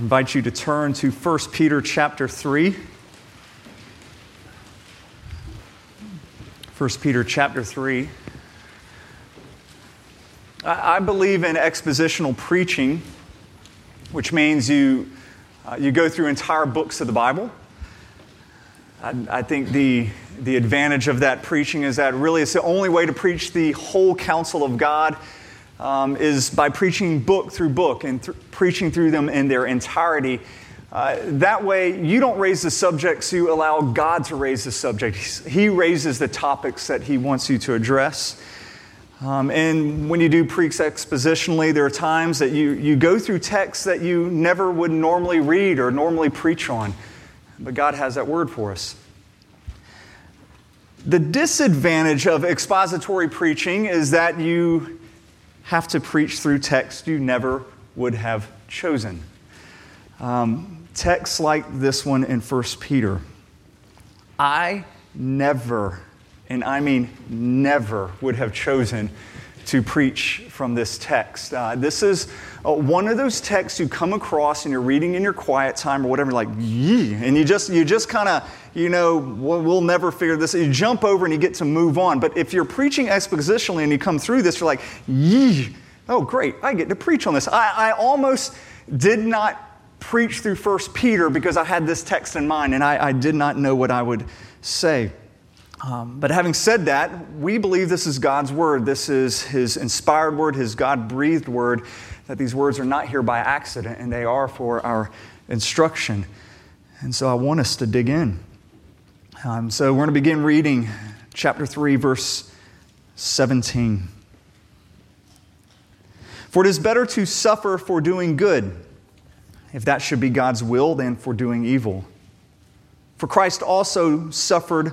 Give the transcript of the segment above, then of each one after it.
I invite you to turn to 1 Peter chapter 3. 1 Peter chapter 3. I believe in expositional preaching, which means you, uh, you go through entire books of the Bible. I, I think the, the advantage of that preaching is that really it's the only way to preach the whole counsel of God um, is by preaching book through book and th- preaching through them in their entirety. Uh, that way, you don't raise the subjects, you allow God to raise the subjects. He raises the topics that He wants you to address. Um, and when you do preach expositionally, there are times that you, you go through texts that you never would normally read or normally preach on. But God has that word for us. The disadvantage of expository preaching is that you have to preach through text you never would have chosen. Um, texts like this one in 1 Peter. I never, and I mean never, would have chosen to preach from this text. Uh, this is uh, one of those texts you come across and you're reading in your quiet time or whatever, like, yee, and you just, you just kind of, you know, we'll, we'll, never figure this. You jump over and you get to move on. But if you're preaching expositionally and you come through this, you're like, yee, oh, great, I get to preach on this. I, I almost did not preach through First Peter because I had this text in mind and I, I did not know what I would say. Um, but having said that, we believe this is God's word. This is His inspired word, His God breathed word, that these words are not here by accident and they are for our instruction. And so I want us to dig in. Um, so we're going to begin reading chapter 3, verse 17. For it is better to suffer for doing good, if that should be God's will, than for doing evil. For Christ also suffered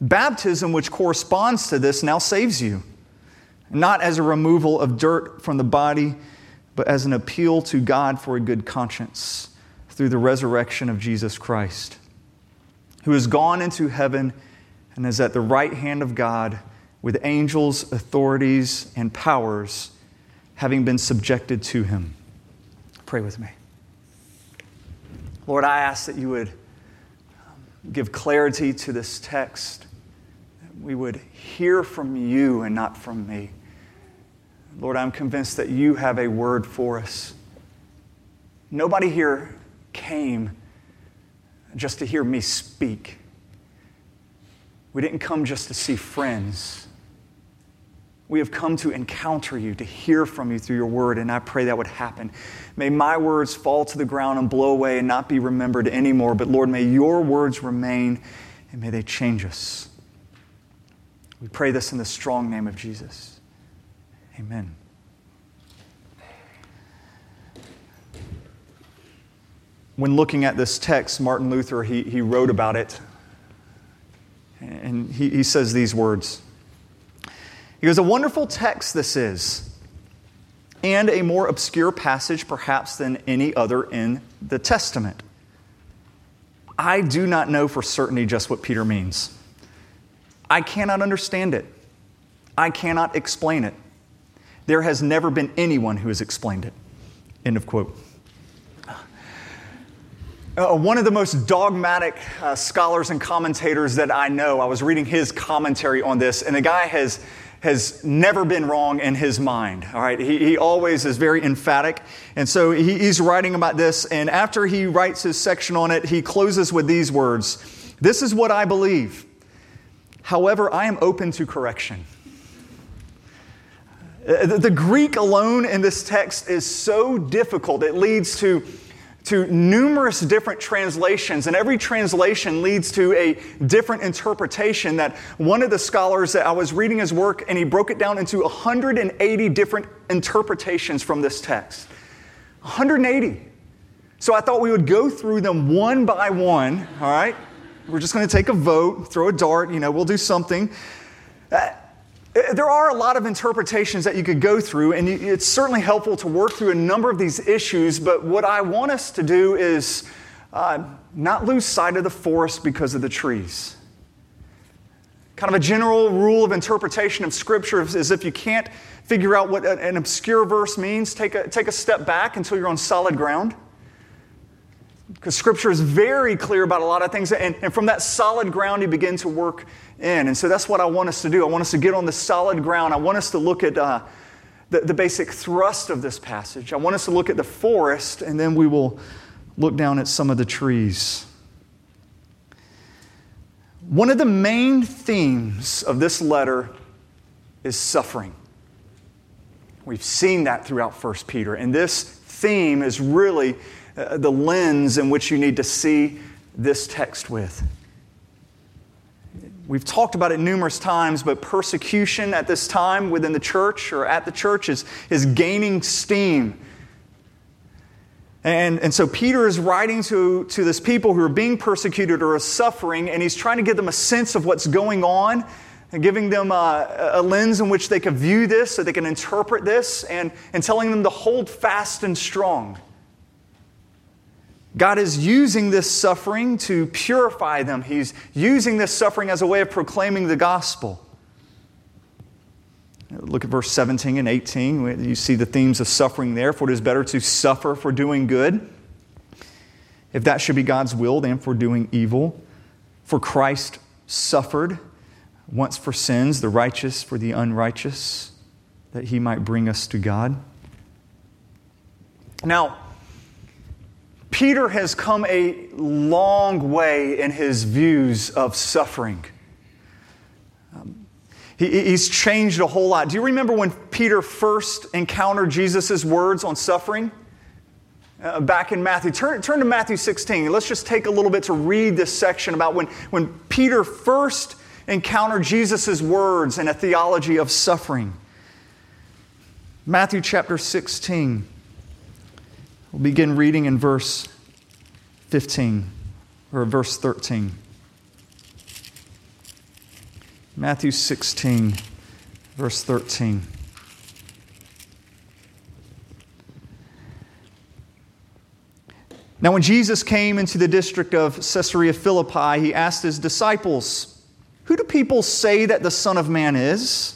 Baptism, which corresponds to this, now saves you, not as a removal of dirt from the body, but as an appeal to God for a good conscience through the resurrection of Jesus Christ, who has gone into heaven and is at the right hand of God with angels, authorities, and powers having been subjected to him. Pray with me. Lord, I ask that you would um, give clarity to this text we would hear from you and not from me. Lord, I'm convinced that you have a word for us. Nobody here came just to hear me speak. We didn't come just to see friends. We have come to encounter you, to hear from you through your word, and I pray that would happen. May my words fall to the ground and blow away and not be remembered anymore, but Lord, may your words remain and may they change us. We pray this in the strong name of Jesus. Amen. When looking at this text, Martin Luther, he, he wrote about it. And he, he says these words. He goes, A wonderful text this is, and a more obscure passage perhaps than any other in the Testament. I do not know for certainty just what Peter means. I cannot understand it. I cannot explain it. There has never been anyone who has explained it. End of quote. Uh, one of the most dogmatic uh, scholars and commentators that I know, I was reading his commentary on this, and the guy has, has never been wrong in his mind. All right, he, he always is very emphatic. And so he, he's writing about this, and after he writes his section on it, he closes with these words This is what I believe. However, I am open to correction. Uh, the Greek alone in this text is so difficult, it leads to, to numerous different translations, and every translation leads to a different interpretation. That one of the scholars that I was reading his work, and he broke it down into 180 different interpretations from this text. 180. So I thought we would go through them one by one, all right? We're just going to take a vote, throw a dart, you know, we'll do something. Uh, there are a lot of interpretations that you could go through, and it's certainly helpful to work through a number of these issues. But what I want us to do is uh, not lose sight of the forest because of the trees. Kind of a general rule of interpretation of Scripture is if you can't figure out what an obscure verse means, take a, take a step back until you're on solid ground. Because Scripture is very clear about a lot of things, and, and from that solid ground, you begin to work in. And so that's what I want us to do. I want us to get on the solid ground. I want us to look at uh, the, the basic thrust of this passage. I want us to look at the forest, and then we will look down at some of the trees. One of the main themes of this letter is suffering. We've seen that throughout 1 Peter, and this theme is really uh, the lens in which you need to see this text with. We've talked about it numerous times, but persecution at this time within the church or at the church is, is gaining steam. And, and so Peter is writing to, to this people who are being persecuted or are suffering, and he's trying to give them a sense of what's going on and giving them a, a lens in which they can view this so they can interpret this and, and telling them to hold fast and strong. God is using this suffering to purify them. He's using this suffering as a way of proclaiming the gospel. Look at verse 17 and 18. You see the themes of suffering there. For it is better to suffer for doing good, if that should be God's will, than for doing evil. For Christ suffered once for sins, the righteous for the unrighteous, that he might bring us to God. Now, Peter has come a long way in his views of suffering. Um, he, he's changed a whole lot. Do you remember when Peter first encountered Jesus' words on suffering? Uh, back in Matthew. Turn, turn to Matthew 16. Let's just take a little bit to read this section about when, when Peter first encountered Jesus' words and a theology of suffering. Matthew chapter 16. We'll begin reading in verse 15 or verse 13. Matthew 16, verse 13. Now, when Jesus came into the district of Caesarea Philippi, he asked his disciples, Who do people say that the Son of Man is?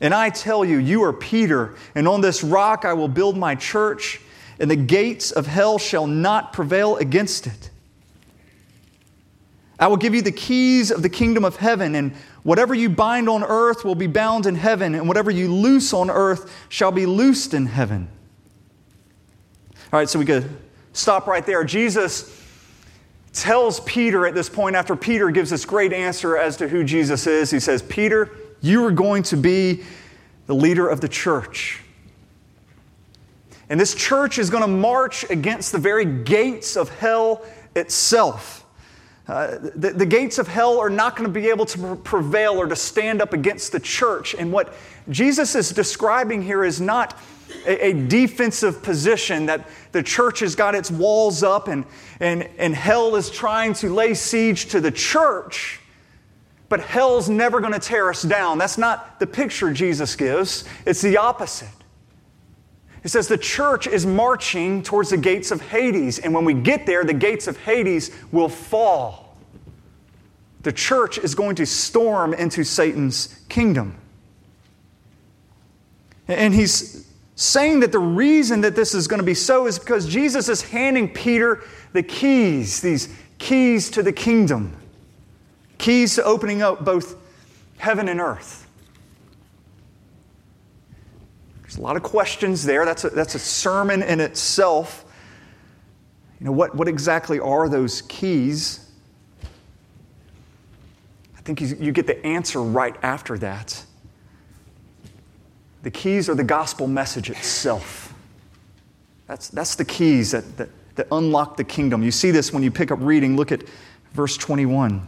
And I tell you, you are Peter, and on this rock I will build my church, and the gates of hell shall not prevail against it. I will give you the keys of the kingdom of heaven, and whatever you bind on earth will be bound in heaven, and whatever you loose on earth shall be loosed in heaven. All right, so we could stop right there. Jesus tells Peter at this point, after Peter gives this great answer as to who Jesus is, he says, Peter, you are going to be the leader of the church. And this church is going to march against the very gates of hell itself. Uh, the, the, gates of hell are not going to be able to prevail or to stand up against the church. And what Jesus is describing here is not a, a, defensive position that the church has got its walls up and, and, and hell is trying to lay siege to the church but hell's never going to tear us down. That's not the picture Jesus gives, it's the opposite. It says the church is marching towards the gates of Hades, and when we get there, the gates of Hades will fall. The church is going to storm into Satan's kingdom. And he's saying that the reason that this is going to be so is because Jesus is handing Peter the keys, these keys to the kingdom keys to opening up both heaven and earth. There's a lot of questions there. That's a, that's a sermon in itself. You know, what, what exactly are those keys? I think you, you get the answer right after that. The keys are the gospel message itself. That's, that's the keys that, that, that unlock the kingdom. You see this when you pick up reading. Look at verse 21.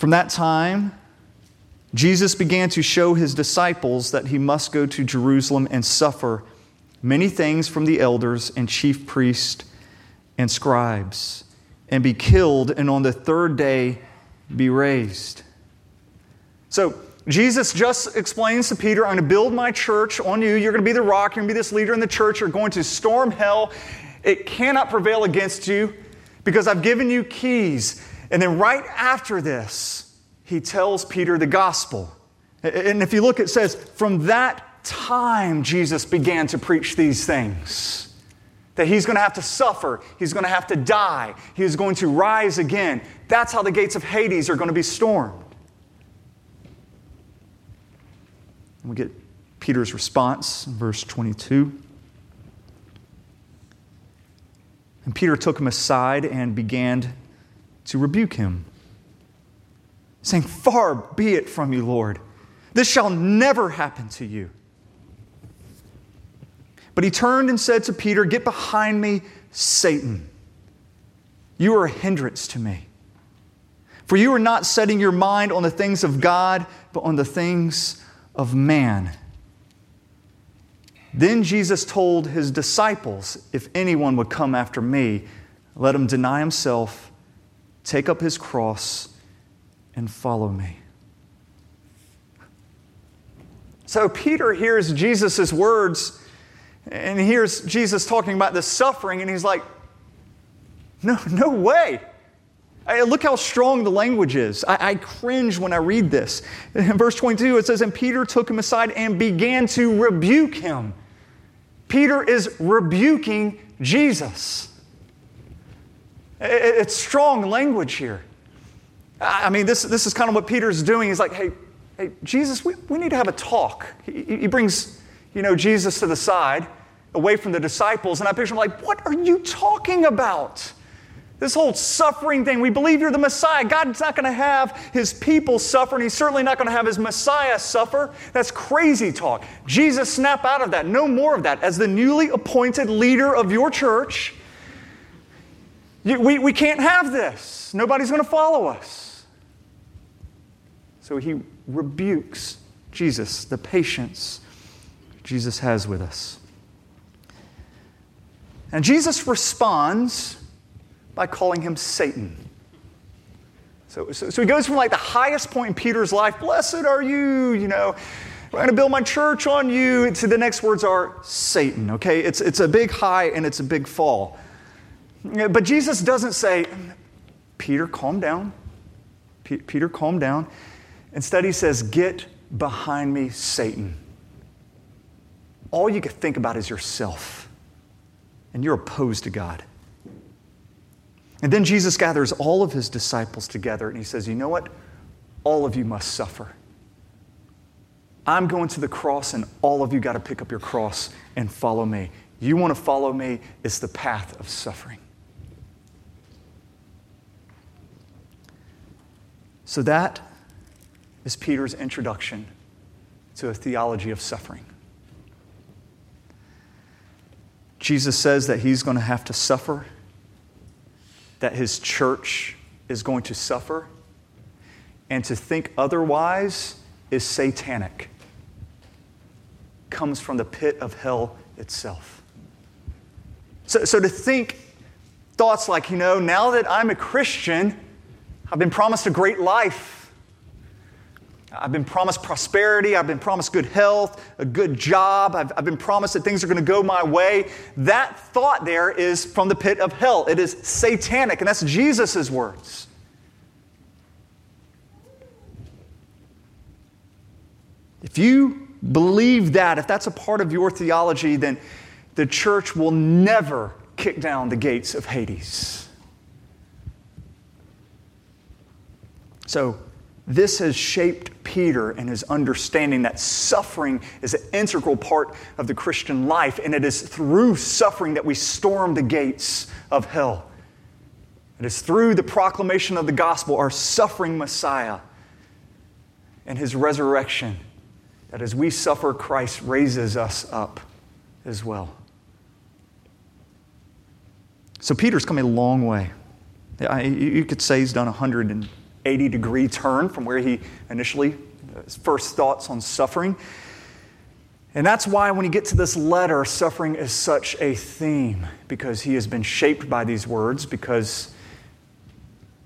From that time, Jesus began to show his disciples that he must go to Jerusalem and suffer many things from the elders and chief priests and scribes, and be killed, and on the third day be raised. So, Jesus just explains to Peter, I'm going to build my church on you. You're going to be the rock. You're going to be this leader in the church. You're going to storm hell. It cannot prevail against you because I've given you keys. And then right after this, he tells Peter the gospel. And if you look, it says, from that time, Jesus began to preach these things. That he's going to have to suffer, he's going to have to die, he is going to rise again. That's how the gates of Hades are going to be stormed. We get Peter's response in verse 22. And Peter took him aside and began to rebuke him, saying, Far be it from you, Lord. This shall never happen to you. But he turned and said to Peter, Get behind me, Satan. You are a hindrance to me. For you are not setting your mind on the things of God, but on the things of man. Then Jesus told his disciples, If anyone would come after me, let him deny himself, take up his cross, and follow me. So Peter hears Jesus' words and he hears Jesus talking about the suffering, and he's like, No, no way. I, look how strong the language is. I, I cringe when I read this. In verse 22, it says, And Peter took him aside and began to rebuke him. Peter is rebuking Jesus. It's strong language here. I mean, this, this is kind of what Peter's doing. He's like, hey, hey Jesus, we, we need to have a talk. He, he brings, you know, Jesus to the side, away from the disciples, and I picture him like, what are you talking about? This whole suffering thing, we believe you're the Messiah. God's not going to have his people suffer, and he's certainly not going to have his Messiah suffer. That's crazy talk. Jesus, snap out of that. No more of that. As the newly appointed leader of your church, we, we can't have this. Nobody's going to follow us. So he rebukes Jesus, the patience Jesus has with us. And Jesus responds by calling him Satan. So, so, so, he goes from like the highest point in Peter's life, blessed are you, you know, I'm going to build my church on you, to the next words are Satan, okay? It's, it's a big high and it's a big fall. But Jesus doesn't say, Peter, calm down. P- Peter, calm down. Instead, he says, Get behind me, Satan. All you can think about is yourself, and you're opposed to God. And then Jesus gathers all of his disciples together and he says, You know what? All of you must suffer. I'm going to the cross, and all of you got to pick up your cross and follow me. You want to follow me? It's the path of suffering. So that is Peter's introduction to a theology of suffering. Jesus says that he's going to have to suffer that his church is going to suffer, and to think otherwise is satanic. Comes from the pit of hell itself. So, so to think thoughts like, you know, now that I'm a Christian, I've been promised a great life. I've been promised prosperity. I've been promised good health, a good job. I've, I've been promised that things are going to go my way. That thought there is from the pit of hell. It is satanic, and that's Jesus' words. If you believe that, if that's a part of your theology, then the church will never kick down the gates of Hades. So, this has shaped Peter and his understanding that suffering is an integral part of the Christian life, and it is through suffering that we storm the gates of hell. It is through the proclamation of the gospel, our suffering Messiah, and his resurrection, that as we suffer, Christ raises us up as well. So Peter's come a long way. You could say he's done a 180 degree turn from where he initially, his first thoughts on suffering. And that's why when you get to this letter, suffering is such a theme, because he has been shaped by these words, because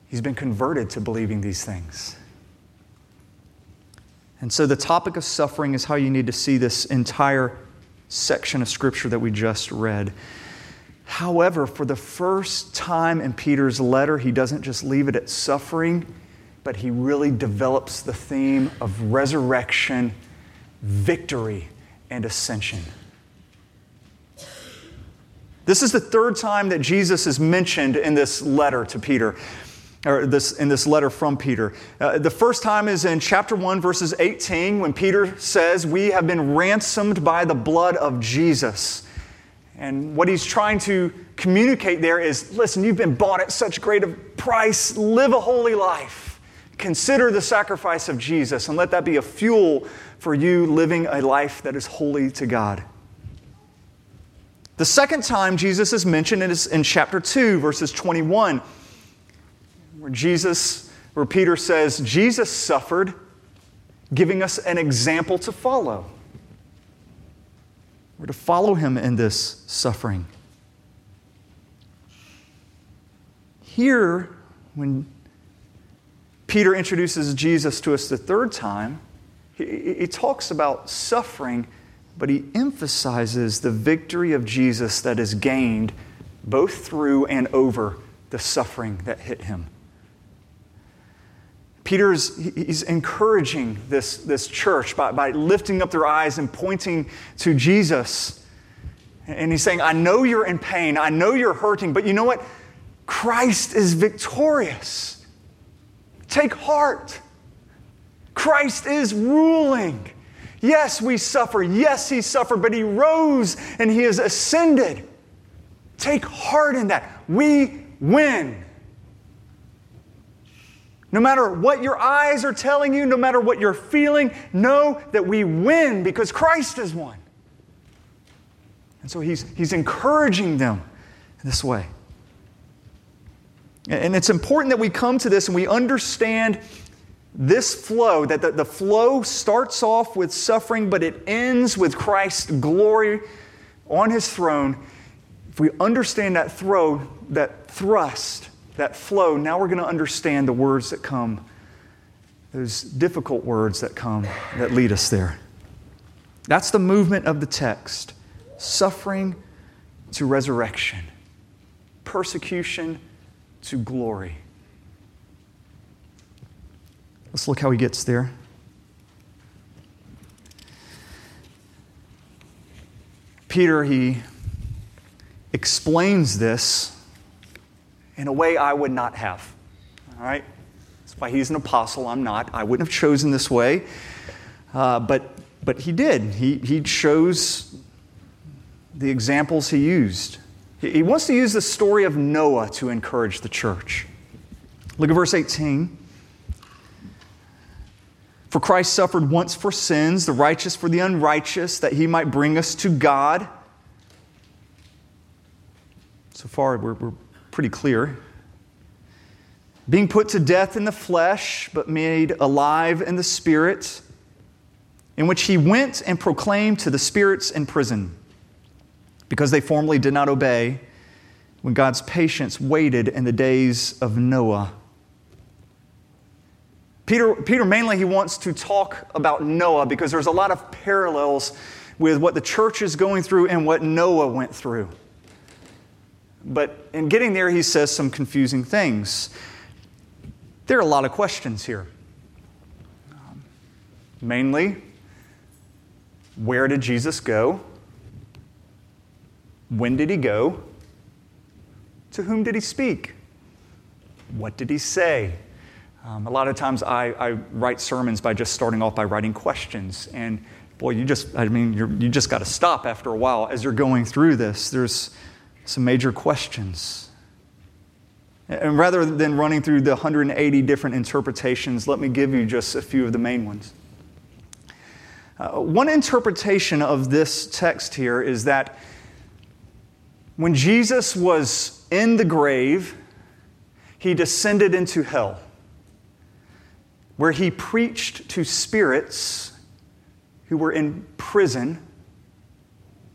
he's been converted to believing these things. And so the topic of suffering is how you need to see this entire section of scripture that we just read. However, for the first time in Peter's letter, he doesn't just leave it at suffering, but he really develops the theme of resurrection, victory, and ascension. This is the third time that Jesus is mentioned in this letter to Peter, or this, in this letter from Peter. Uh, the first time is in chapter 1, verses 18, when Peter says, We have been ransomed by the blood of Jesus. And what he's trying to communicate there is listen, you've been bought at such great a price. Live a holy life. Consider the sacrifice of Jesus and let that be a fuel for you living a life that is holy to God. The second time Jesus is mentioned is in chapter 2, verses 21, where Jesus, where Peter says, Jesus suffered, giving us an example to follow. We're to follow him in this suffering. Here, when Peter introduces Jesus to us the third time, he, he, talks about suffering, but he emphasizes the victory of Jesus that is gained both through and over the suffering that hit him. Peter's he's encouraging this, this church by, by lifting up their eyes and pointing to Jesus. And he's saying, I know you're in pain, I know you're hurting, but you know what? Christ is victorious. Take heart. Christ is ruling. Yes, we suffer. Yes, he suffered, but he rose and he has ascended. Take heart in that. We win. No matter what your eyes are telling you, no matter what you're feeling, know that we win because Christ has won. And so he's, he's encouraging them this way. And it's important that we come to this and we understand this flow, that the, the flow starts off with suffering, but it ends with Christ's glory on his throne. If we understand that throw, that thrust, that flow, now we're going to understand the words that come, those difficult words that come that lead us there. That's the movement of the text suffering to resurrection, persecution to glory. Let's look how he gets there. Peter, he explains this in a way I would not have. All right? That's why he's an apostle. I'm not. I wouldn't have chosen this way. Uh, but, but he did. He, he chose the examples he used. He, wants to use the story of Noah to encourage the church. Look at verse 18. For Christ suffered once for sins, the righteous for the unrighteous, that he might bring us to God. So far, we're, we're pretty clear. Being put to death in the flesh, but made alive in the spirit, in which he went and proclaimed to the spirits in prison, because they formerly did not obey, when God's patience waited in the days of Noah. Peter, Peter mainly he wants to talk about Noah because there's a lot of parallels with what the church is going through and what Noah went through. But in getting there, he says some confusing things. There are a lot of questions here. Mainly, where did Jesus go? When did he go? To whom did he speak? What did he say? Um, a lot of times I, I, write sermons by just starting off by writing questions. And boy, you just, I mean, you just got to stop after a while as you're going through this. There's some major questions. And rather than running through the 180 different interpretations, let me give you just a few of the main ones. Uh, one interpretation of this text here is that when Jesus was in the grave, he descended into hell where he preached to spirits who were in prison,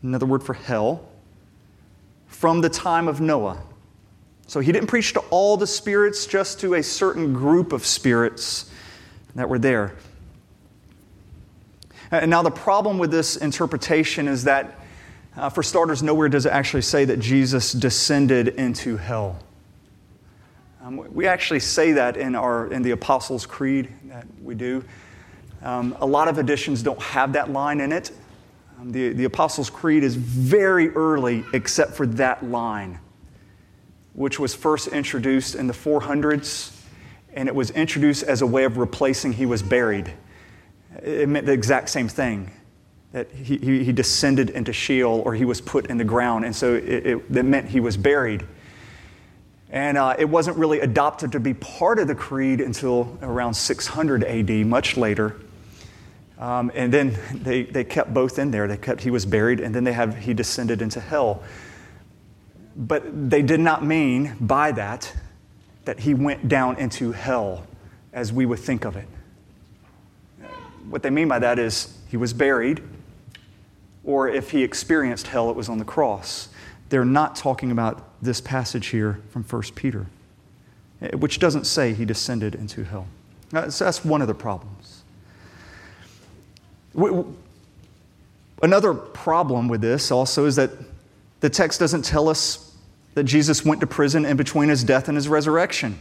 another word for hell, from the time of Noah. So he didn't preach to all the spirits, just to a certain group of spirits that were there. And now, the problem with this interpretation is that, uh, for starters, nowhere does it actually say that Jesus descended into hell. Um, we actually say that in, our, in the Apostles' Creed that we do. Um, a lot of editions don't have that line in it. Um, the, the Apostles' Creed is very early, except for that line, which was first introduced in the 400s, and it was introduced as a way of replacing he was buried. It meant the exact same thing that he, he, descended into Sheol or he was put in the ground, and so it, it, it meant he was buried. And uh, it wasn't really adopted to be part of the creed until around 600 AD, much later. Um, and then they, they kept both in there. They kept he was buried, and then they have he descended into hell. But they did not mean by that that he went down into hell as we would think of it. What they mean by that is he was buried, or if he experienced hell, it was on the cross. They're not talking about this passage here from 1 Peter, eh, which doesn't say he descended into hell. So that's one of the problems. Another problem with this also is that the text doesn't tell us that Jesus went to prison in between his death and his resurrection.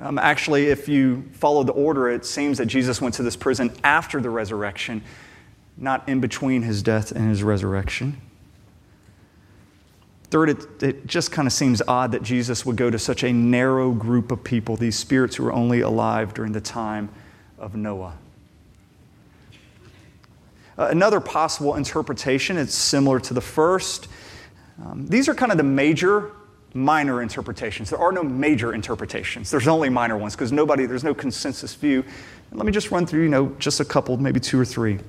Um, actually, if you follow the order, it seems that Jesus went to this prison after the resurrection, not in between his death and his resurrection. Third, it, it just kind of seems odd that Jesus would go to such a narrow group of people, these spirits who were only alive during the time of Noah. Uh, another possible interpretation, it's similar to the first. Um, these are kind of the major, minor interpretations. There are no major interpretations. There's only minor ones because nobody, there's no consensus view. And let me just run through, you know, just a couple, maybe two or three.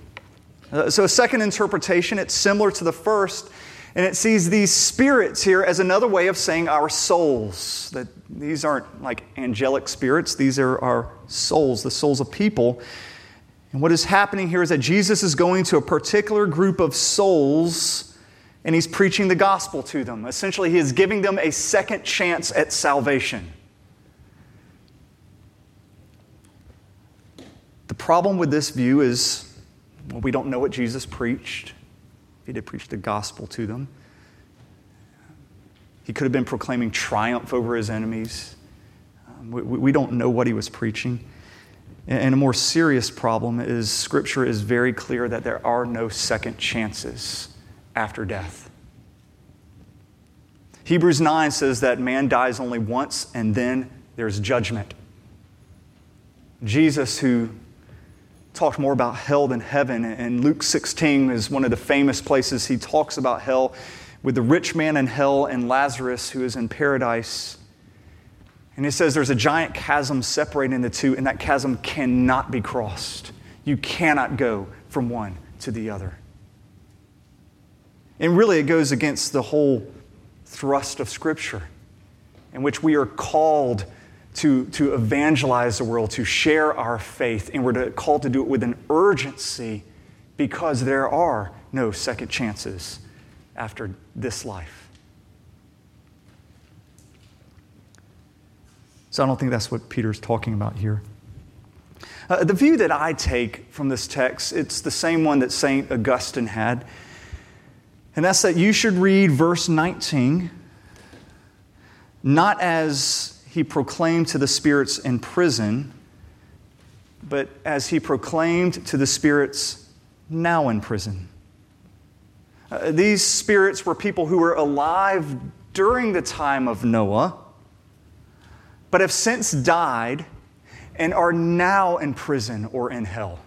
Uh, so, a second interpretation, it's similar to the first and it sees these spirits here as another way of saying our souls. That these aren't like angelic spirits, these are our souls, the souls of people. And what is happening here is that Jesus is going to a particular group of souls and he's preaching the gospel to them. Essentially, he is giving them a second chance at salvation. The problem with this view is we don't know what Jesus preached. He did preach the gospel to them. He could have been proclaiming triumph over his enemies. Um, we, we, don't know what he was preaching. And a more serious problem is Scripture is very clear that there are no second chances after death. Hebrews 9 says that man dies only once and then there's judgment. Jesus, who talked more about hell than heaven. And Luke 16 is one of the famous places he talks about hell with the rich man in hell and Lazarus who is in paradise. And he says there's a giant chasm separating the two, and that chasm cannot be crossed. You cannot go from one to the other. And really, it goes against the whole thrust of Scripture, in which we are called to, to evangelize the world, to share our faith, and we're to, called to do it with an urgency because there are no second chances after this life. So I don't think that's what Peter's talking about here. Uh, the view that I take from this text, it's the same one that St. Augustine had. And that's that you should read verse 19 not as he proclaimed to the spirits in prison, but as he proclaimed to the spirits now in prison. Uh, these spirits were people who were alive during the time of Noah, but have since died and are now in prison or in hell.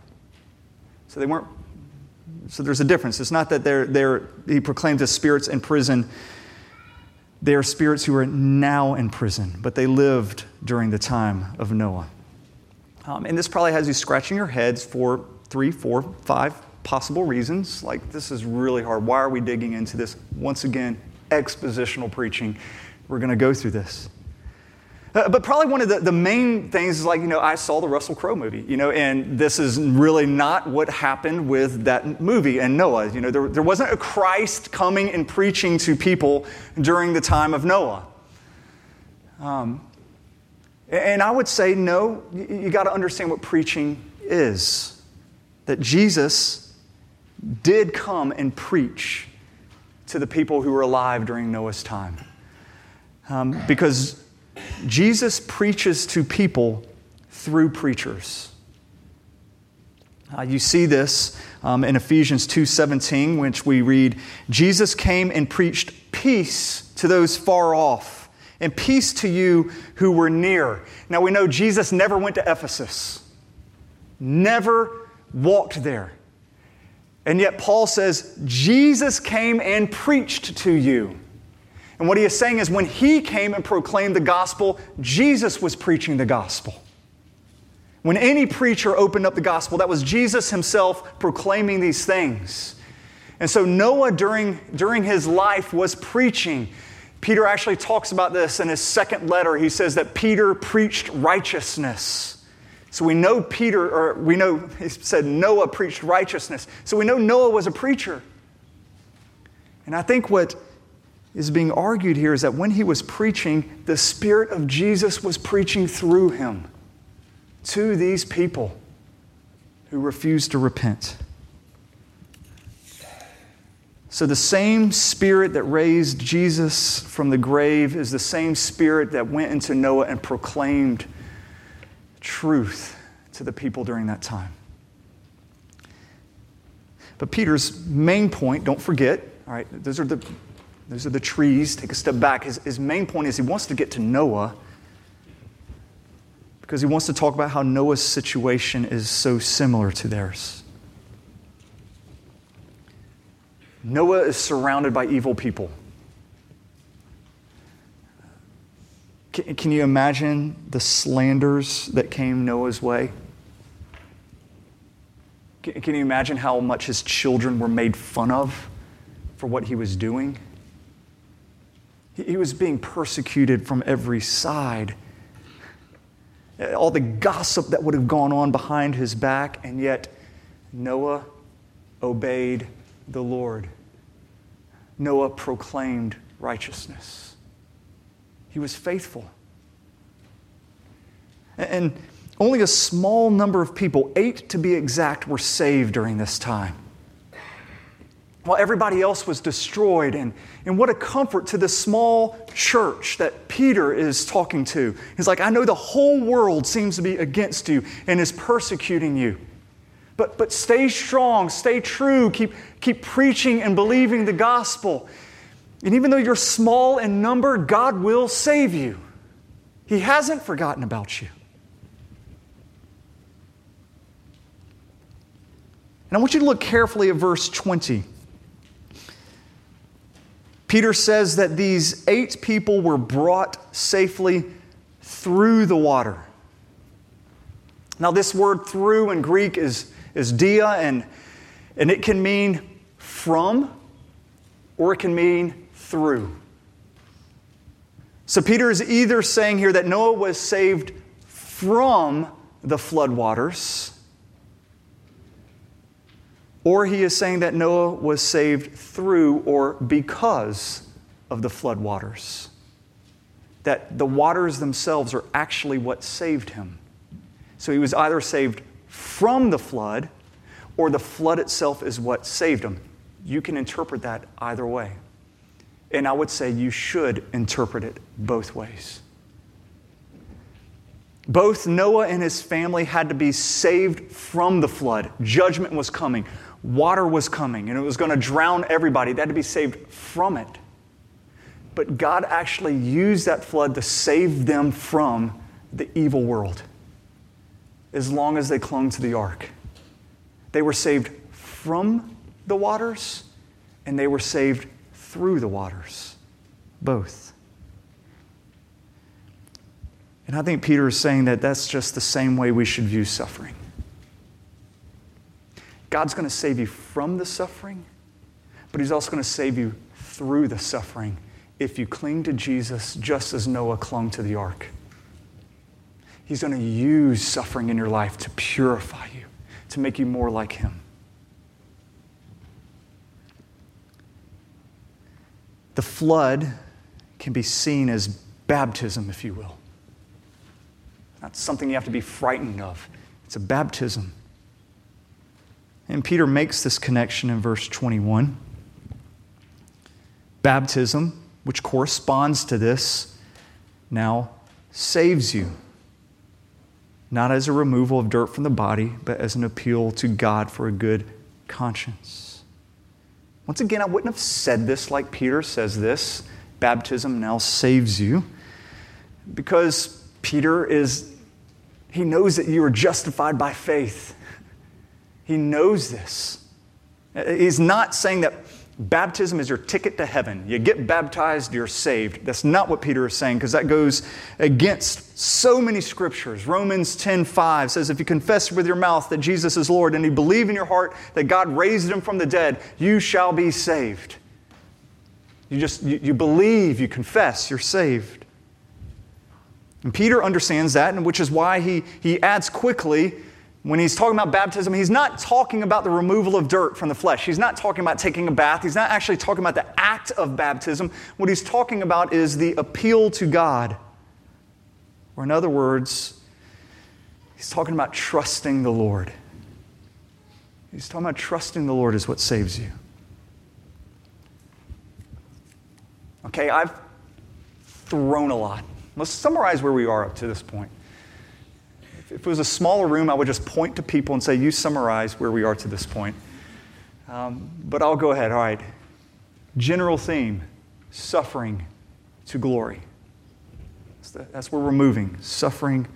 So they weren't, so there's a difference. It's not that they're, they're he proclaimed as spirits in prison. They are spirits who are now in prison, but they lived during the time of Noah. Um, and this probably has you scratching your heads for three, four, five possible reasons. Like, this is really hard. Why are we digging into this? Once again, expositional preaching. We're going to go through this. Uh, but probably one of the, the main things is like, you know, I saw the Russell Crowe movie, you know, and this is really not what happened with that movie and Noah. You know, there, there wasn't a Christ coming and preaching to people during the time of Noah. Um, and I would say, no, you, you got to understand what preaching is. That Jesus did come and preach to the people who were alive during Noah's time. Um, because Jesus preaches to people through preachers. Uh, you see this um, in Ephesians 2:17, which we read, "Jesus came and preached peace to those far off, and peace to you who were near." Now we know Jesus never went to Ephesus, never walked there, and yet Paul says Jesus came and preached to you. And what he is saying is when he came and proclaimed the gospel, Jesus was preaching the gospel. When any preacher opened up the gospel, that was Jesus himself proclaiming these things. And so Noah, during, during his life, was preaching. Peter actually talks about this in his second letter. He says that Peter preached righteousness. So we know Peter, or we know, he said Noah preached righteousness. So we know Noah was a preacher. And I think what is being argued here is that when he was preaching, the Spirit of Jesus was preaching through him to these people who refused to repent. So, the same Spirit that raised Jesus from the grave is the same Spirit that went into Noah and proclaimed truth to the people during that time. But Peter's main point, don't forget, all right, those are the those are the trees. Take a step back. His, his main point is he wants to get to Noah because he wants to talk about how Noah's situation is so similar to theirs. Noah is surrounded by evil people. Can, can you imagine the slanders that came Noah's way? Can, can you imagine how much his children were made fun of for what he was doing? He was being persecuted from every side. All the gossip that would have gone on behind his back, and yet Noah obeyed the Lord. Noah proclaimed righteousness. He was faithful. And only a small number of people, eight to be exact, were saved during this time while everybody else was destroyed. And, and what a comfort to the small church that Peter is talking to. He's like, I know the whole world seems to be against you and is persecuting you. But, but stay strong, stay true, keep, keep preaching and believing the gospel. And even though you're small in number, God will save you. He hasn't forgotten about you. And I want you to look carefully at verse 20. Peter says that these eight people were brought safely through the water. Now, this word through in Greek is, is dia, and, and it can mean from or it can mean through. So, Peter is either saying here that Noah was saved from the floodwaters or he is saying that Noah was saved through or because of the flood waters. That the waters themselves are actually what saved him. So he was either saved from the flood or the flood itself is what saved him. You can interpret that either way. And I would say you should interpret it both ways. Both Noah and his family had to be saved from the flood. Judgment was coming water was coming and it was going to drown everybody. They had to be saved from it. but God actually used that flood to save them from the evil world as long as they clung to the ark. They were saved from the waters and they were saved through the waters. Both. And I think Peter is saying that that's just the same way we should view suffering. God's going to save you from the suffering, but He's also going to save you through the suffering if you cling to Jesus just as Noah clung to the ark. He's going to use suffering in your life to purify you, to make you more like Him. The flood can be seen as baptism, if you will. Not something you have to be frightened of, it's a baptism. And Peter makes this connection in verse 21. Baptism, which corresponds to this, now saves you. Not as a removal of dirt from the body, but as an appeal to God for a good conscience. Once again, I wouldn't have said this like Peter says this baptism now saves you, because Peter is, he knows that you are justified by faith. He knows this. He's not saying that baptism is your ticket to heaven. You get baptized, you're saved. That's not what Peter is saying because that goes against so many scriptures. Romans 10:5 says if you confess with your mouth that Jesus is Lord and you believe in your heart that God raised him from the dead, you shall be saved. You just you, you believe, you confess, you're saved. And Peter understands that, and which is why he, he adds quickly when he's talking about baptism, he's not talking about the removal of dirt from the flesh. He's not talking about taking a bath. He's not actually talking about the act of baptism. What he's talking about is the appeal to God. Or, in other words, he's talking about trusting the Lord. He's talking about trusting the Lord is what saves you. Okay, I've thrown a lot. Let's summarize where we are up to this point. If it was a smaller room, I would just point to people and say, You summarize where we are to this point. Um, but I'll go ahead. All right. General theme suffering to glory. That's, the, that's where we're moving suffering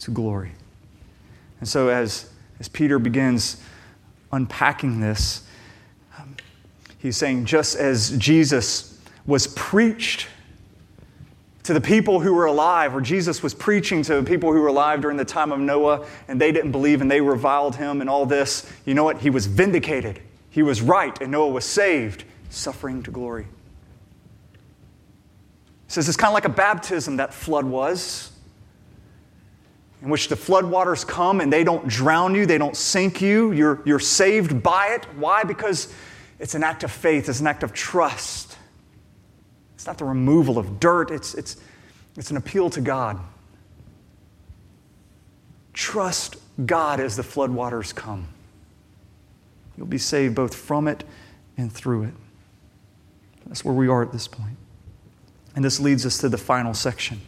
to glory. And so, as, as Peter begins unpacking this, um, he's saying, just as Jesus was preached to the people who were alive, where Jesus was preaching to the people who were alive during the time of Noah, and they didn't believe and they reviled him and all this, you know what? He was vindicated. He was right, and Noah was saved, suffering to glory. He says it's kind of like a baptism that flood was, in which the flood waters come and they don't drown you, they don't sink you. You're, you're saved by it. Why? Because it's an act of faith, it's an act of trust. It's not the removal of dirt, it's, it's, it's an appeal to God. Trust God as the floodwaters come. You'll be saved both from it and through it. That's where we are at this point. And this leads us to the final section,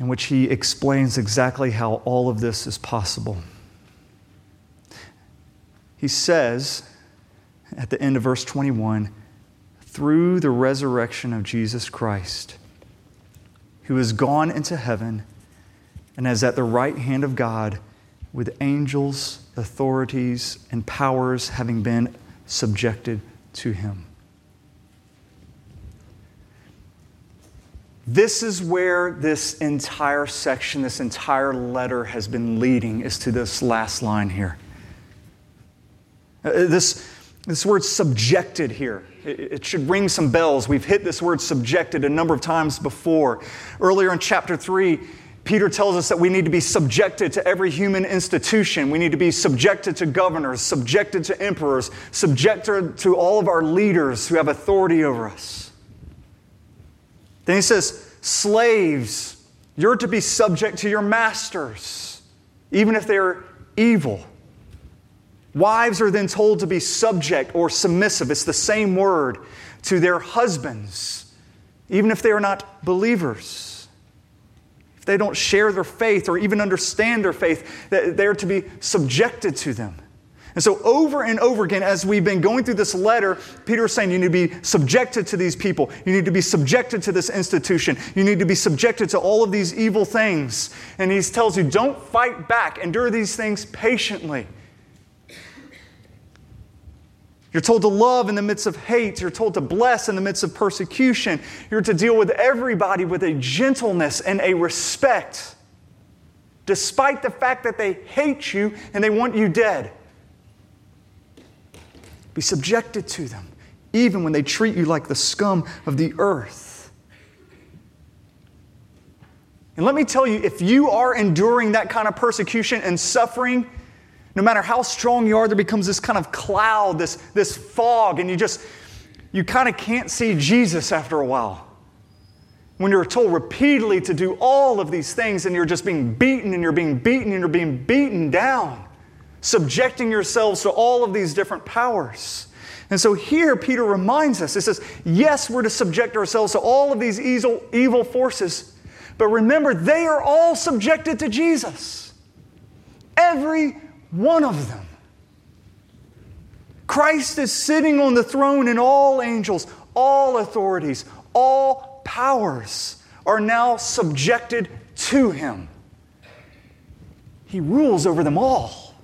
in which he explains exactly how all of this is possible. He says at the end of verse 21 through the resurrection of Jesus Christ, who has gone into heaven and is at the right hand of God with angels, authorities, and powers having been subjected to him. This is where this entire section, this entire letter has been leading, is to this last line here. Uh, this, this word subjected here. It should ring some bells. We've hit this word subjected a number of times before. Earlier in chapter 3, Peter tells us that we need to be subjected to every human institution. We need to be subjected to governors, subjected to emperors, subjected to all of our leaders who have authority over us. Then he says, Slaves, you're to be subject to your masters, even if they're evil. Wives are then told to be subject or submissive. It's the same word to their husbands, even if they are not believers. If they don't share their faith or even understand their faith, they're to be subjected to them. And so, over and over again, as we've been going through this letter, Peter is saying you need to be subjected to these people. You need to be subjected to this institution. You need to be subjected to all of these evil things. And he tells you, don't fight back, endure these things patiently. You're told to love in the midst of hate. You're told to bless in the midst of persecution. You're to deal with everybody with a gentleness and a respect, despite the fact that they hate you and they want you dead. Be subjected to them, even when they treat you like the scum of the earth. And let me tell you, if you are enduring that kind of persecution and suffering, no matter how strong you are, there becomes this kind of cloud, this, this fog, and you just, you kind of can't see Jesus after a while. When you're told repeatedly to do all of these things and you're just being beaten and you're being beaten and you're being beaten down subjecting yourselves to all of these different powers. And so here Peter reminds us, it says, yes, we're to subject ourselves to all of these evil, evil forces, but remember, they are all subjected to Jesus. Every one of them. Christ is sitting on the throne, and all angels, all authorities, all powers are now subjected to him. He rules over them all.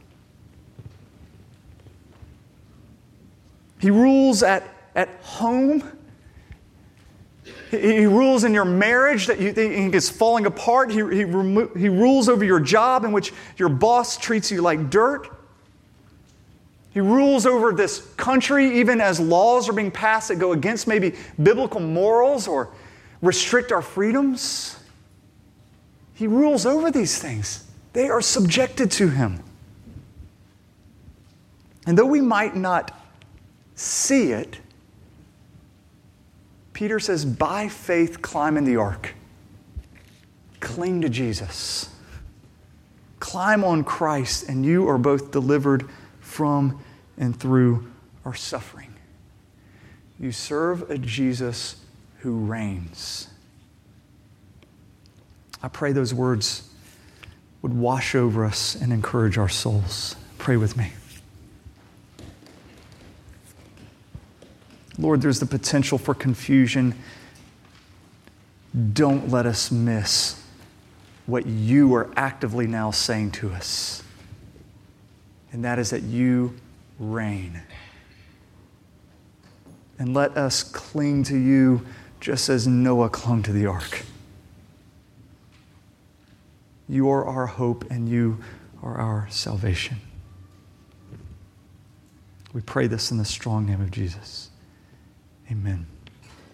He rules at, at home. He, rules in your marriage that you think is falling apart. He, he, remo- he rules over your job in which your boss treats you like dirt. He rules over this country even as laws are being passed that go against maybe biblical morals or restrict our freedoms. He rules over these things, they are subjected to him. And though we might not see it, Peter says, by faith, climb in the ark. Cling to Jesus. Climb on Christ, and you are both delivered from and through our suffering. You serve a Jesus who reigns. I pray those words would wash over us and encourage our souls. Pray with me. Lord, there's the potential for confusion. Don't let us miss what you are actively now saying to us. And that is that you reign. And let us cling to you just as Noah clung to the ark. You are our hope and you are our salvation. We pray this in the strong name of Jesus. Amen.